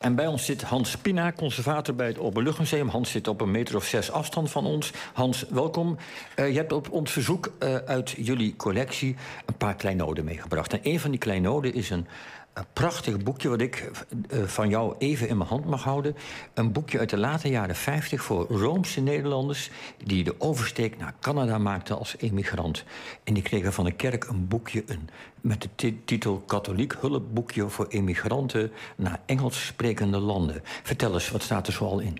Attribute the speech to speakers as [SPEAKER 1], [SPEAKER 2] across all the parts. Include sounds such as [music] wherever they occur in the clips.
[SPEAKER 1] En bij ons zit Hans Pina, conservator bij het Openluchtmuseum. Hans zit op een meter of zes afstand van ons. Hans, welkom. Uh, je hebt op ons verzoek uh, uit jullie collectie een paar kleinoden meegebracht. En een van die kleinoden is een, een prachtig boekje wat ik uh, van jou even in mijn hand mag houden. Een boekje uit de late jaren 50 voor Roomse Nederlanders... die de oversteek naar Canada maakten als emigrant. En die kregen van de kerk een boekje een, met de titel... Katholiek hulpboekje voor emigranten naar Engels sprekende landen. Vertel eens, wat staat er zoal in?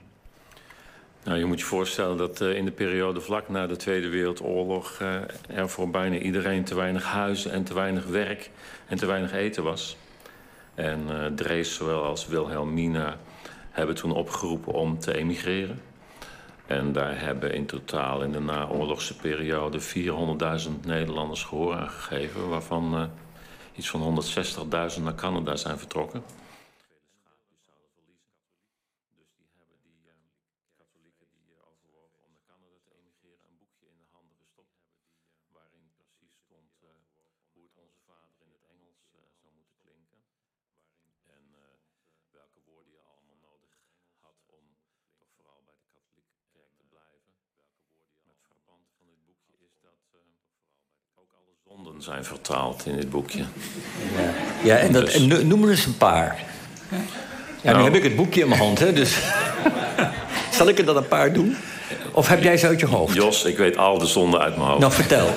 [SPEAKER 2] Nou, je moet je voorstellen dat uh, in de periode vlak na de Tweede Wereldoorlog... Uh, er voor bijna iedereen te weinig huizen en te weinig werk en te weinig eten was... En uh, Drees, zowel als Wilhelmina, hebben toen opgeroepen om te emigreren. En daar hebben in totaal in de naoorlogse periode 400.000 Nederlanders gehoor aan gegeven, waarvan uh, iets van 160.000 naar Canada zijn vertrokken. Zonden zijn vertaald in dit boekje.
[SPEAKER 1] Ja, ja en, dat, dus... en noem er eens een paar. Ja, nu nou. heb ik het boekje in mijn hand, hè, dus... [laughs] Zal ik er dan een paar doen? Of heb jij ze uit je hoofd?
[SPEAKER 2] Jos, ik weet al de zonden uit mijn hoofd.
[SPEAKER 1] Nou, vertel.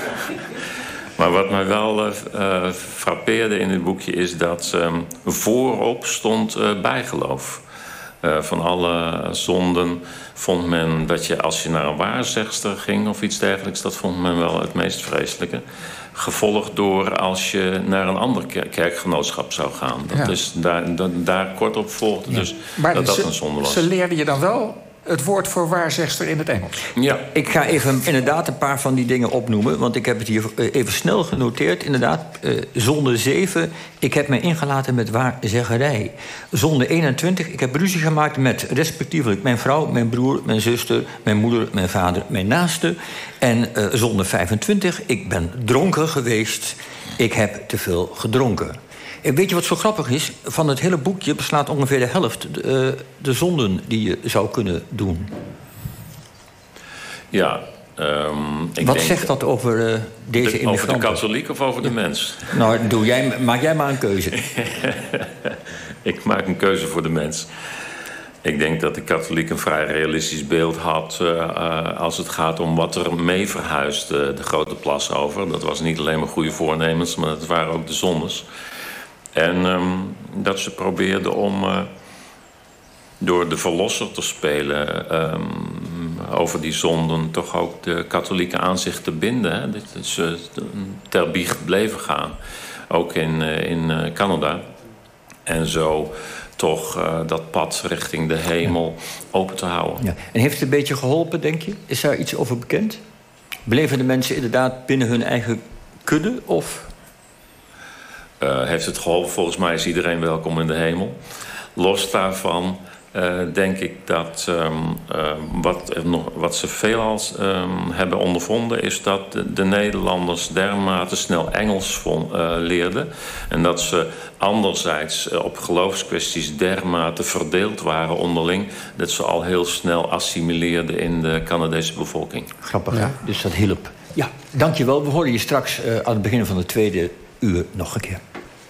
[SPEAKER 1] [laughs]
[SPEAKER 2] maar wat mij wel uh, frappeerde in dit boekje is dat um, voorop stond uh, bijgeloof. Uh, van alle zonden vond men dat je als je naar een waarzegster ging of iets dergelijks, dat vond men wel het meest vreselijke. Gevolgd door als je naar een ander kerkgenootschap zou gaan. Dat ja. is daar, dat, daar kort op volgde. Ja. Dus
[SPEAKER 3] maar
[SPEAKER 2] dat dat een zonde was.
[SPEAKER 3] Ze leerden je dan wel het woord voor waarzegster in het Engels.
[SPEAKER 2] Ja.
[SPEAKER 1] Ik ga even inderdaad een paar van die dingen opnoemen. Want ik heb het hier eh, even snel genoteerd. Inderdaad, uh, zonde 7. Ik heb me ingelaten met waarzeggerij. Zonde 21. Ik heb ruzie gemaakt met respectievelijk mijn vrouw, mijn broer, mijn zuster, mijn moeder, mijn vader, mijn naaste. En uh, zonde 25. Ik ben dronken geweest. Ik heb te veel gedronken. En weet je wat zo grappig is? Van het hele boekje beslaat ongeveer de helft de, de zonden die je zou kunnen doen.
[SPEAKER 2] Ja. Um, ik
[SPEAKER 1] wat
[SPEAKER 2] denk,
[SPEAKER 1] zegt dat over uh, deze
[SPEAKER 2] de, Over de katholiek of over de mens?
[SPEAKER 1] Nou, doe jij, maak jij maar een keuze. [laughs]
[SPEAKER 2] ik maak een keuze voor de mens. Ik denk dat de katholiek een vrij realistisch beeld had uh, als het gaat om wat er mee verhuisd uh, de grote plas over. Dat was niet alleen maar goede voornemens, maar dat waren ook de zondes. En um, dat ze probeerden om uh, door de verlosser te spelen um, over die zonden toch ook de katholieke aanzicht te binden. Dat ze ter biecht bleven gaan, ook in, uh, in Canada. En zo toch dat pad richting de hemel open te houden.
[SPEAKER 1] Ja. En heeft het een beetje geholpen, denk je? Is daar iets over bekend? Bleven de mensen inderdaad binnen hun eigen kudde? Of
[SPEAKER 2] uh, heeft het geholpen. Volgens mij is iedereen welkom in de hemel. Los daarvan uh, denk ik dat um, uh, wat, nog, wat ze veelal um, hebben ondervonden... is dat de, de, Nederlanders dermate snel Engels von, leerden... en dat ze anderzijds op geloofskwesties dermate verdeeld waren onderling... dat ze al heel snel assimileerden in de Canadese bevolking.
[SPEAKER 1] Grappig, ja. dus dat hielp. Ja, dankjewel. We horen je straks aan het begin van de tweede uur nog een.